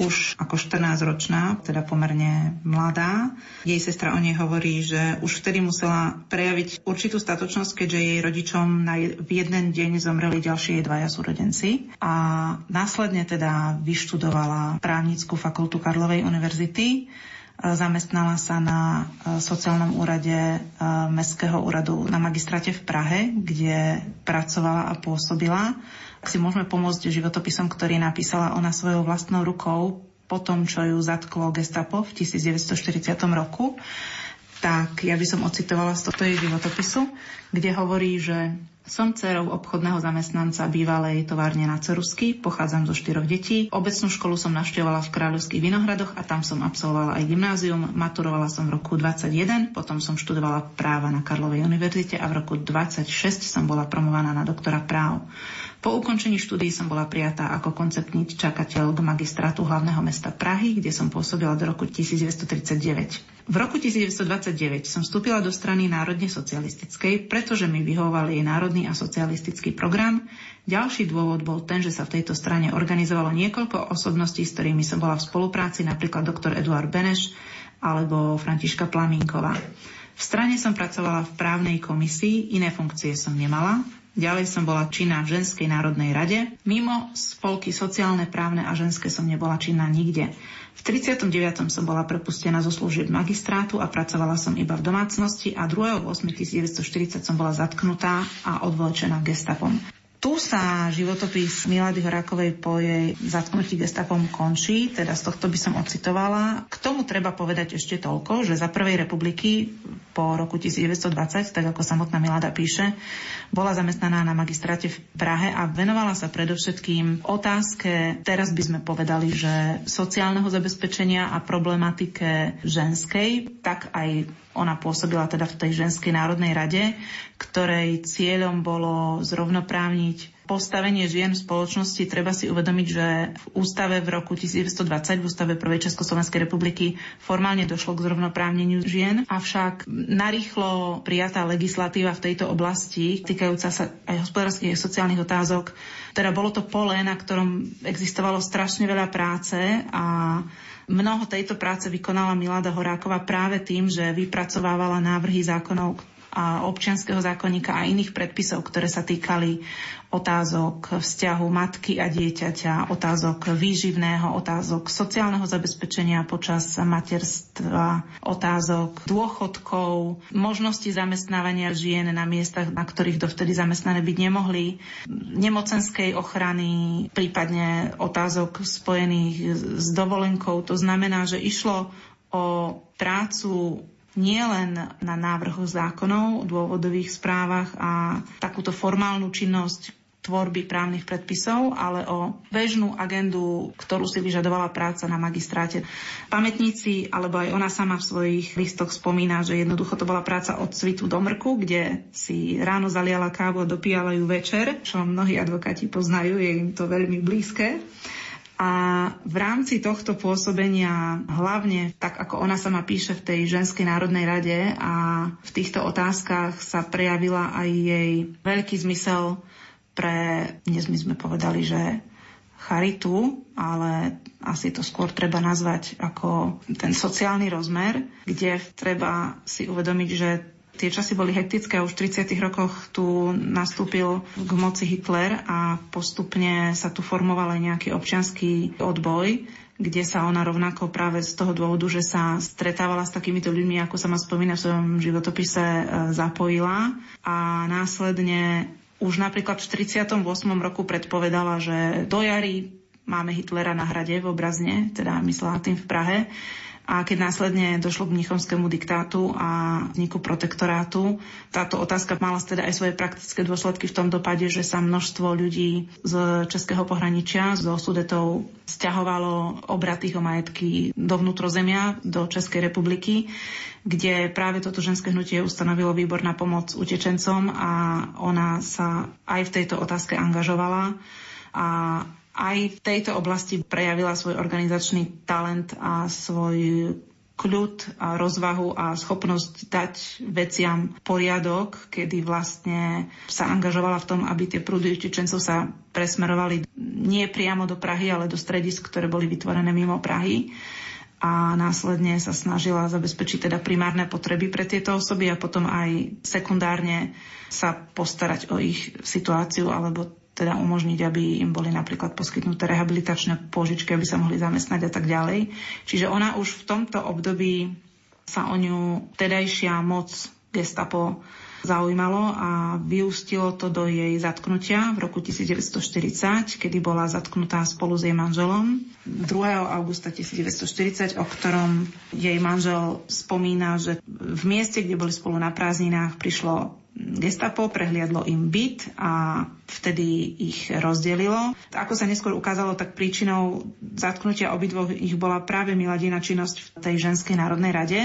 S8: už ako 14-ročná, teda pomerne mladá. Jej sestra o nej hovorí, že už vtedy musela prejaviť určitú statočnosť, keďže jej rodičom na v jeden deň zomreli ďalšie jej dvaja súrodenci. A následne teda vyštudovala právnickú fakultu Karlovej univerzity, zamestnala sa na e, sociálnom úrade e, Mestského úradu na magistráte v Prahe, kde pracovala a pôsobila si môžeme pomôcť životopisom, ktorý napísala ona svojou vlastnou rukou po tom, čo ju zatklo gestapo v 1940 roku, tak ja by som ocitovala z tohto jej životopisu, kde hovorí, že Som dcerou obchodného zamestnanca bývalej továrne na Cerusky, pochádzam zo štyroch detí. Obecnú školu som navštevovala v Kráľovských Vinohradoch a tam som absolvovala aj gymnázium. Maturovala som v roku 21, potom som študovala práva na Karlovej univerzite a v roku 26 som bola promovaná na doktora práv. Po ukončení štúdií som bola prijatá ako konceptný čakateľ k magistrátu hlavného mesta Prahy, kde som pôsobila do roku 1939. V roku 1929 som vstúpila do strany národne socialistickej, pretože mi vyhovoval jej národný a socialistický program. Ďalší dôvod bol ten, že sa v tejto strane organizovalo niekoľko osobností, s ktorými som bola v spolupráci, napríklad doktor Eduard Beneš alebo Františka Plamínková. V strane som pracovala v právnej komisii, iné funkcie som nemala. Ďalej som bola činná v Ženskej národnej rade. Mimo spolky sociálne, právne a ženské som nebola činná nikde. V 39. som bola prepustená zo služieb magistrátu a pracovala som iba v domácnosti a 2.8.1940 som bola zatknutá a odvlečená gestapom. Tu sa životopis Milady Horákovej po jej zatknutí gestapom končí, teda z tohto by som ocitovala. K tomu treba povedať ešte toľko, že za prvej republiky po roku 1920, tak ako samotná Milada píše, bola zamestnaná na magistráte v Prahe a venovala sa predovšetkým otázke, teraz by sme povedali, že sociálneho zabezpečenia a problematike ženskej, tak aj ona pôsobila teda v tej ženskej národnej rade, ktorej cieľom bolo zrovnoprávniť postavenie žien v spoločnosti. Treba si uvedomiť, že v ústave v roku 1920, v ústave Prvej Československej republiky formálne došlo k zrovnoprávneniu žien, avšak narýchlo prijatá legislatíva v tejto oblasti, týkajúca sa aj hospodárskych a sociálnych otázok, teda bolo to pole, na ktorom existovalo strašne veľa práce a Mnoho tejto práce vykonala Milada Horáková práve tým, že vypracovávala návrhy zákonov a občianského zákonníka a iných predpisov, ktoré sa týkali otázok vzťahu matky a dieťaťa, otázok výživného, otázok sociálneho zabezpečenia počas materstva, otázok dôchodkov, možnosti zamestnávania žien na miestach, na ktorých dovtedy zamestnané byť nemohli, nemocenskej ochrany, prípadne otázok spojených s dovolenkou. To znamená, že išlo o prácu nielen na návrhu zákonov, dôvodových správach a takúto formálnu činnosť tvorby právnych predpisov, ale o bežnú agendu, ktorú si vyžadovala práca na magistráte. Pamätníci, alebo aj ona sama v svojich listoch spomína, že jednoducho to bola práca od svitu do mrku, kde si ráno zaliala kávu a dopíjala ju večer, čo mnohí advokáti poznajú, je im to veľmi blízke. A v rámci tohto pôsobenia, hlavne tak ako ona sama píše v tej ženskej národnej rade a v týchto otázkach sa prejavila aj jej veľký zmysel pre, dnes my sme povedali, že charitu, ale asi to skôr treba nazvať ako ten sociálny rozmer, kde treba si uvedomiť, že Tie časy boli hektické a už v 30. rokoch tu nastúpil k moci Hitler a postupne sa tu formoval aj nejaký občianský odboj, kde sa ona rovnako práve z toho dôvodu, že sa stretávala s takýmito ľuďmi, ako sa ma spomína v svojom životopise, e, zapojila a následne už napríklad v 48. roku predpovedala, že do jary máme Hitlera na hrade v obrazne, teda myslela tým v Prahe, a keď následne došlo k mnichovskému diktátu a vzniku protektorátu, táto otázka mala teda aj svoje praktické dôsledky v tom dopade, že sa množstvo ľudí z českého pohraničia, zo Sudetov, stiahovalo obratých o majetky do vnútrozemia, do Českej republiky, kde práve toto ženské hnutie ustanovilo výbor na pomoc utečencom a ona sa aj v tejto otázke angažovala. A aj v tejto oblasti prejavila svoj organizačný talent a svoj kľud a rozvahu a schopnosť dať veciam poriadok, kedy vlastne sa angažovala v tom, aby tie prúdy utečencov sa presmerovali nie priamo do Prahy, ale do stredisk, ktoré boli vytvorené mimo Prahy. A následne sa snažila zabezpečiť teda primárne potreby pre tieto osoby a potom aj sekundárne sa postarať o ich situáciu alebo teda umožniť, aby im boli napríklad poskytnuté rehabilitačné pôžičky, aby sa mohli zamestnať a tak ďalej. Čiže ona už v tomto období sa o ňu tedajšia moc gestapo zaujímalo a vyústilo to do jej zatknutia v roku 1940, kedy bola zatknutá spolu s jej manželom. 2. augusta 1940, o ktorom jej manžel spomína, že v mieste, kde boli spolu na prázdninách, prišlo gestapo, prehliadlo im byt a vtedy ich rozdelilo. Ako sa neskôr ukázalo, tak príčinou zatknutia obidvoch ich bola práve miladina činnosť v tej ženskej národnej rade.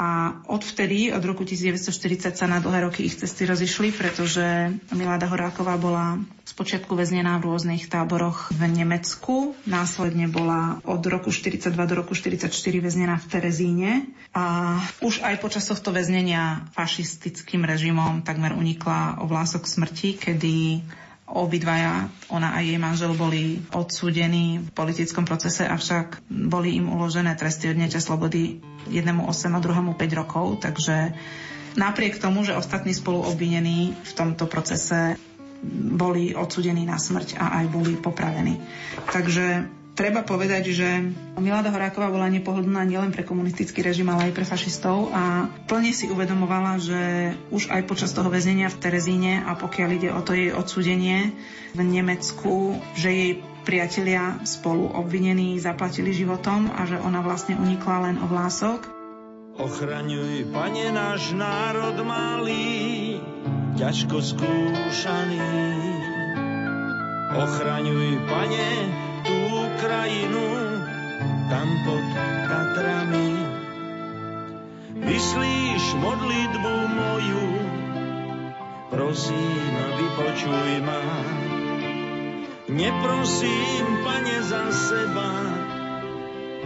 S8: A odvtedy, od roku 1940 sa na dlhé roky ich cesty rozišli, pretože Milada Horáková bola spočiatku väznená v rôznych táboroch v Nemecku. Následne bola od roku 42 do roku 44 väznená v Terezíne. A už aj počas tohto väznenia fašistickým režimom takmer unikla o vlások smrti, kedy Obidvaja, ona a jej manžel, boli odsúdení v politickom procese, avšak boli im uložené tresty odňatia slobody jednému 8 a druhému 5 rokov, takže napriek tomu, že ostatní spolu obvinení v tomto procese boli odsúdení na smrť a aj boli popravení. Takže treba povedať, že Milada Horáková bola nepohodlná nielen pre komunistický režim, ale aj pre fašistov a plne si uvedomovala, že už aj počas toho väznenia v Terezíne a pokiaľ ide o to jej odsúdenie v Nemecku, že jej priatelia spolu obvinení zaplatili životom a že ona vlastne unikla len o vlások.
S9: Ochraňuj, pane, náš národ malý, ťažko skúšaný. Ochraňuj, pane, krajinu, tam pod Tatrami. Myslíš modlitbu moju, prosím, vypočuj ma. Neprosím, pane, za seba,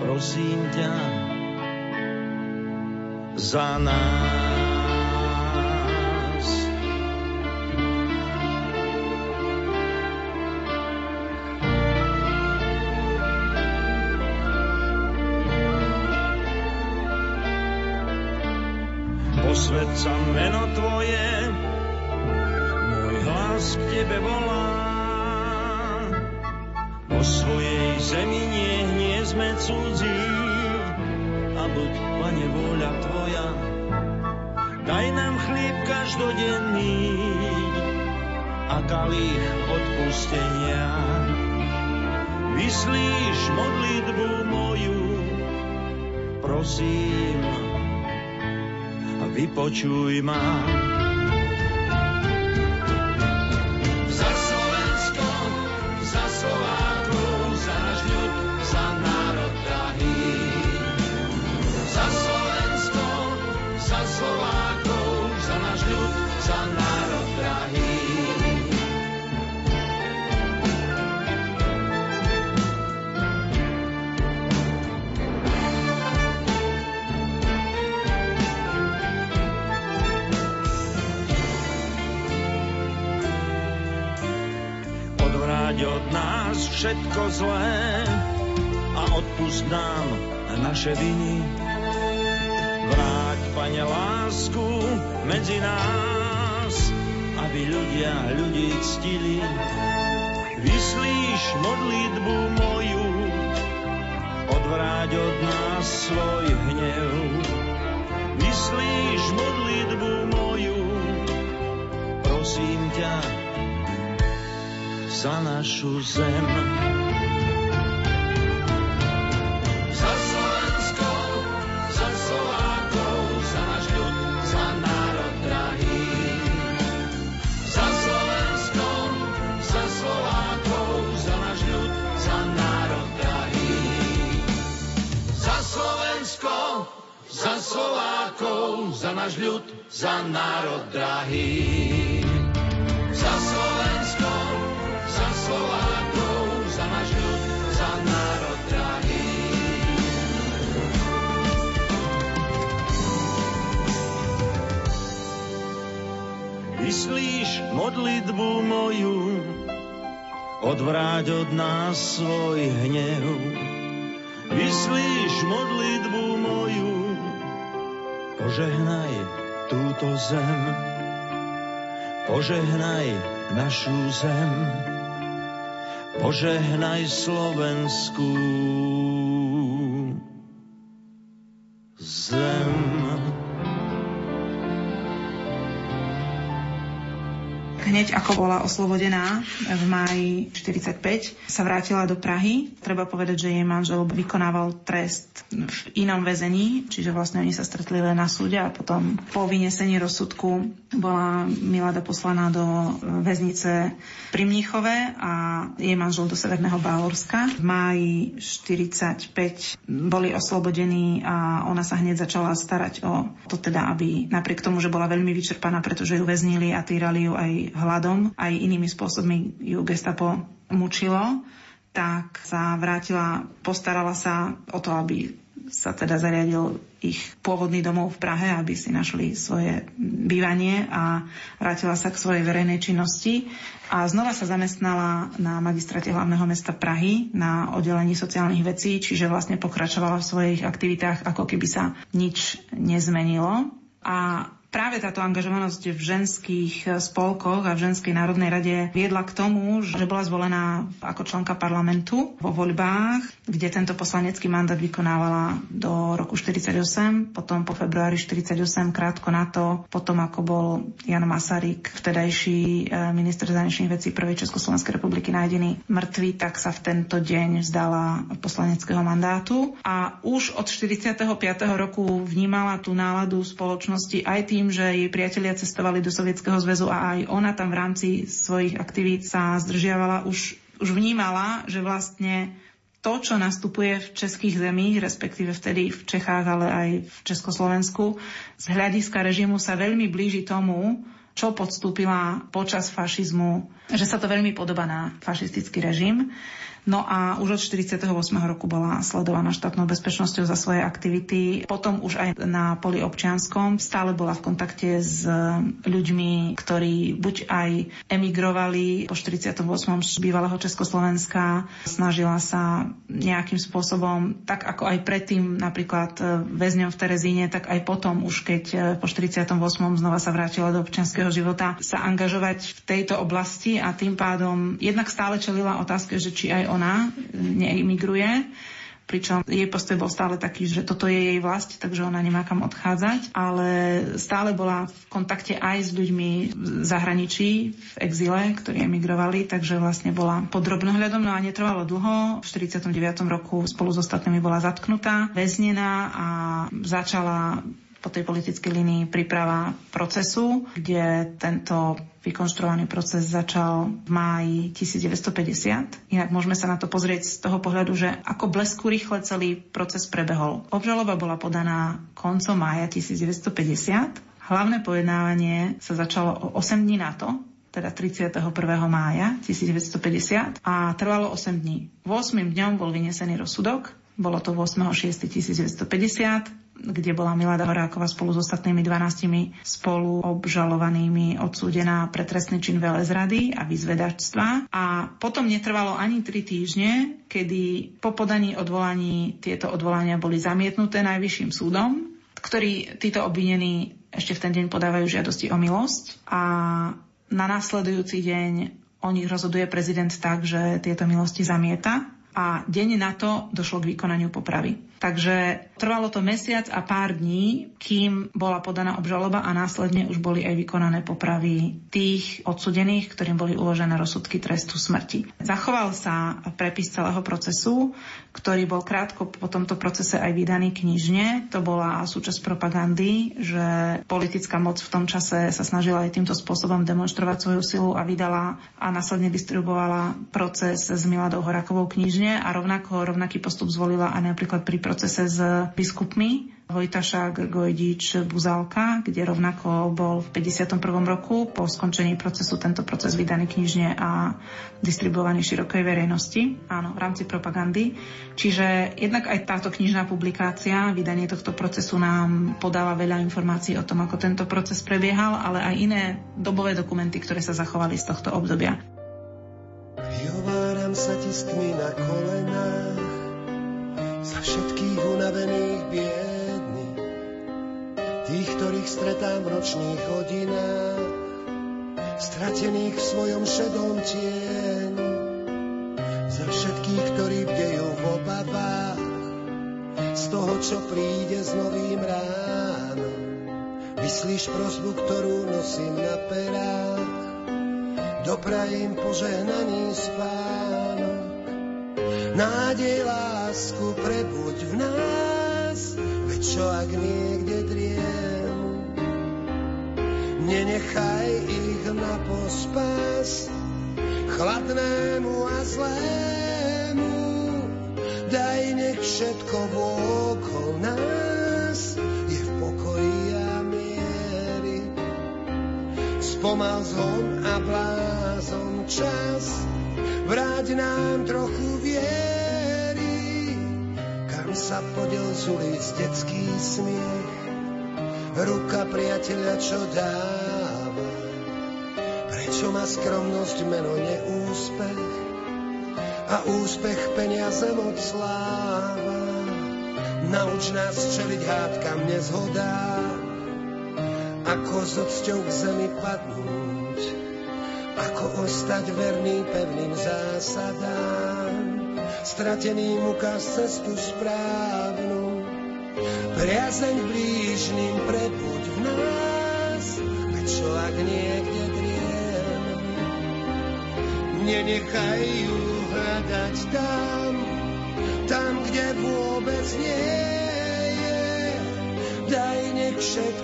S9: prosím ťa za nás. Srdca meno Tvoje, môj hlas k Tebe volá. Po svojej zemi nie, nie sme cudzí, a buď, Pane, vôľa Tvoja. Daj nám chlieb každodenný a kalich odpustenia. Vyslíš modlitbu moju, prosím, vypočuj ma. Všetko zlé a odpust nám naše viny. Vráť, Pane, lásku medzi nás, aby ľudia ľudí ctili. Vyslíš modlitbu moju, odvráť od nás svoj hnev. Vyslíš modlitbu moju, prosím ťa, za našu zem. Náš ľud, za národ drahý. Za Slovensko, za Slovákov, za náš ľud, za národ drahý. Vyslíš modlitbu moju, odvráť od nás svoj hnev. Vyslíš modlitbu požehnaj túto zem. Požehnaj našu zem požehnaj Slovensku
S8: hneď ako bola oslobodená v máji 45, sa vrátila do Prahy. Treba povedať, že jej manžel vykonával trest v inom väzení, čiže vlastne oni sa stretli len na súde a potom po vynesení rozsudku bola Milada poslaná do väznice pri Mníchove a jej manžel do Severného Bálorska. V máji 45 boli oslobodení a ona sa hneď začala starať o to teda, aby napriek tomu, že bola veľmi vyčerpaná, pretože ju väznili a týrali ju aj hladom, aj inými spôsobmi ju gestapo mučilo, tak sa vrátila, postarala sa o to, aby sa teda zariadil ich pôvodný domov v Prahe, aby si našli svoje bývanie a vrátila sa k svojej verejnej činnosti. A znova sa zamestnala na magistrate hlavného mesta Prahy na oddelení sociálnych vecí, čiže vlastne pokračovala v svojich aktivitách, ako keby sa nič nezmenilo. A práve táto angažovanosť v ženských spolkoch a v ženskej národnej rade viedla k tomu, že bola zvolená ako členka parlamentu vo voľbách, kde tento poslanecký mandát vykonávala do roku 48, potom po februári 48, krátko na to, potom ako bol Jan Masaryk, vtedajší e, minister zahraničných vecí prvej Československej republiky nájdený mŕtvy, tak sa v tento deň vzdala poslaneckého mandátu a už od 45. roku vnímala tú náladu spoločnosti aj tým, tým, že jej priatelia cestovali do Sovietskeho zväzu a aj ona tam v rámci svojich aktivít sa zdržiavala, už, už vnímala, že vlastne to, čo nastupuje v českých zemích, respektíve vtedy v Čechách, ale aj v Československu, z hľadiska režimu sa veľmi blíži tomu, čo podstúpila počas fašizmu, že sa to veľmi podobá na fašistický režim. No a už od 48. roku bola sledovaná štátnou bezpečnosťou za svoje aktivity. Potom už aj na poli občianskom stále bola v kontakte s ľuďmi, ktorí buď aj emigrovali po 48. z bývalého Československa, snažila sa nejakým spôsobom, tak ako aj predtým napríklad väzňom v Terezíne, tak aj potom už keď po 48. znova sa vrátila do občianského života, sa angažovať v tejto oblasti a tým pádom jednak stále čelila otázke, že či aj ona neimigruje, pričom jej postoj bol stále taký, že toto je jej vlast, takže ona nemá kam odchádzať, ale stále bola v kontakte aj s ľuďmi v zahraničí, v exile, ktorí emigrovali, takže vlastne bola pod drobnohľadom, no a netrvalo dlho. V 49. roku spolu s ostatnými bola zatknutá, väznená a začala po tej politickej línii príprava procesu, kde tento vykonštruovaný proces začal v máji 1950. Inak môžeme sa na to pozrieť z toho pohľadu, že ako blesku rýchle celý proces prebehol. Obžaloba bola podaná koncom mája 1950. Hlavné pojednávanie sa začalo o 8 dní na to, teda 31. mája 1950 a trvalo 8 dní. V 8. dňom bol vynesený rozsudok, bolo to 8.6.1950 kde bola Milada Horáková spolu s ostatnými 12 spolu obžalovanými odsúdená pre trestný čin veľezrady a vyzvedačstva. A potom netrvalo ani 3 týždne, kedy po podaní odvolaní tieto odvolania boli zamietnuté Najvyšším súdom, ktorý títo obvinení ešte v ten deň podávajú žiadosti o milosť a na následujúci deň o nich rozhoduje prezident tak, že tieto milosti zamieta a deň na to došlo k vykonaniu popravy. Takže trvalo to mesiac a pár dní, kým bola podaná obžaloba a následne už boli aj vykonané popravy tých odsudených, ktorým boli uložené rozsudky trestu smrti. Zachoval sa prepis celého procesu, ktorý bol krátko po tomto procese aj vydaný knižne. To bola súčasť propagandy, že politická moc v tom čase sa snažila aj týmto spôsobom demonstrovať svoju silu a vydala a následne distribuovala proces s Miladou Horakovou knižne a rovnako rovnaký postup zvolila aj napríklad pri procese s biskupmi Vojtašák, Gojdič, Buzálka, kde rovnako bol v 51. roku po skončení procesu tento proces vydaný knižne a distribuovaný širokej verejnosti, áno, v rámci propagandy. Čiže jednak aj táto knižná publikácia, vydanie tohto procesu nám podáva veľa informácií o tom, ako tento proces prebiehal, ale aj iné dobové dokumenty, ktoré sa zachovali z tohto obdobia.
S10: Vyhováram sa tiskmi na kolenách za všetkých unavených biedných, tých, ktorých stretám v nočných hodinách, stratených v svojom šedom tieni, za všetkých, ktorí bdejú v obavách, z toho, čo príde s novým ránom. Vyslíš prosbu, ktorú nosím na perách, doprajem požehnaný spánok. Nádej lásku prebuď v nás, veď čo ak niekde driemu. Nenechaj ich na pospas, chladnému a zlému. Daj nech všetko okolo nás Spomal zhon a blázon čas, vráť nám trochu viery. Kam sa podel z ulic detský smiech, ruka priateľa, čo dáva čo má skromnosť meno neúspech a úspech peniaze moc sláva. Nauč nás čeliť hádkam nezhodá, ako s odsťou k zemi padnúť, ako ostať verný pevným zásadám. Strateným ukáž cestu správnu, priazeň blížným prebuď v nás, veď čo ak niekde nenechaj ju hľadať tam, tam, kde vôbec nie je. Daj nech všetko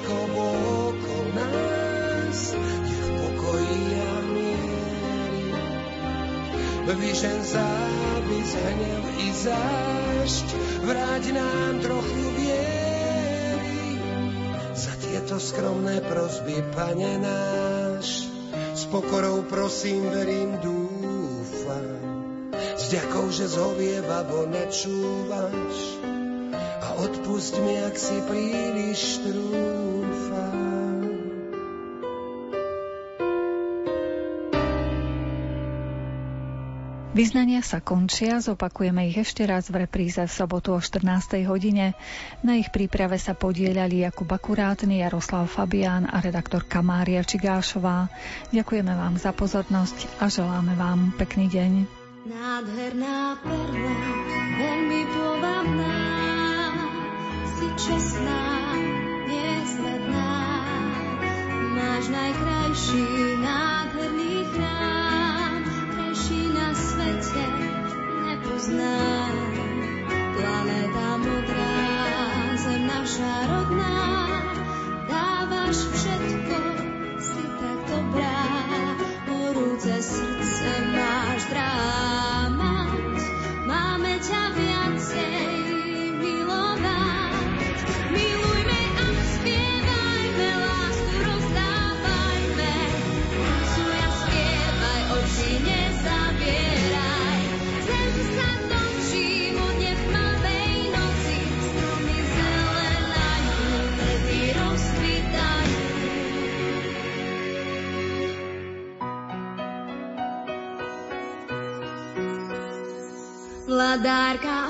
S10: Vyžen závis, hnev i zášť, vráť nám trochu viery. Za tieto skromné prosby, Pane náš, s pokorou prosím, verím, dúfam. S ďakou, že zhovievavo nečúvaš a odpust mi, ak si príliš trúfam.
S2: Vyznania sa končia, zopakujeme ich ešte raz v repríze v sobotu o 14. hodine. Na ich príprave sa podielali Jakub Akurátny, Jaroslav Fabián a redaktorka Mária Čigášová. Ďakujeme vám za pozornosť a želáme vám pekný deň.
S4: Nádherná perla, veľmi pôvabná, si čestná, nesvedná, máš najkrajší nádherný Planéta modrá, zem naša rodná, dávaš všetko, Vladárka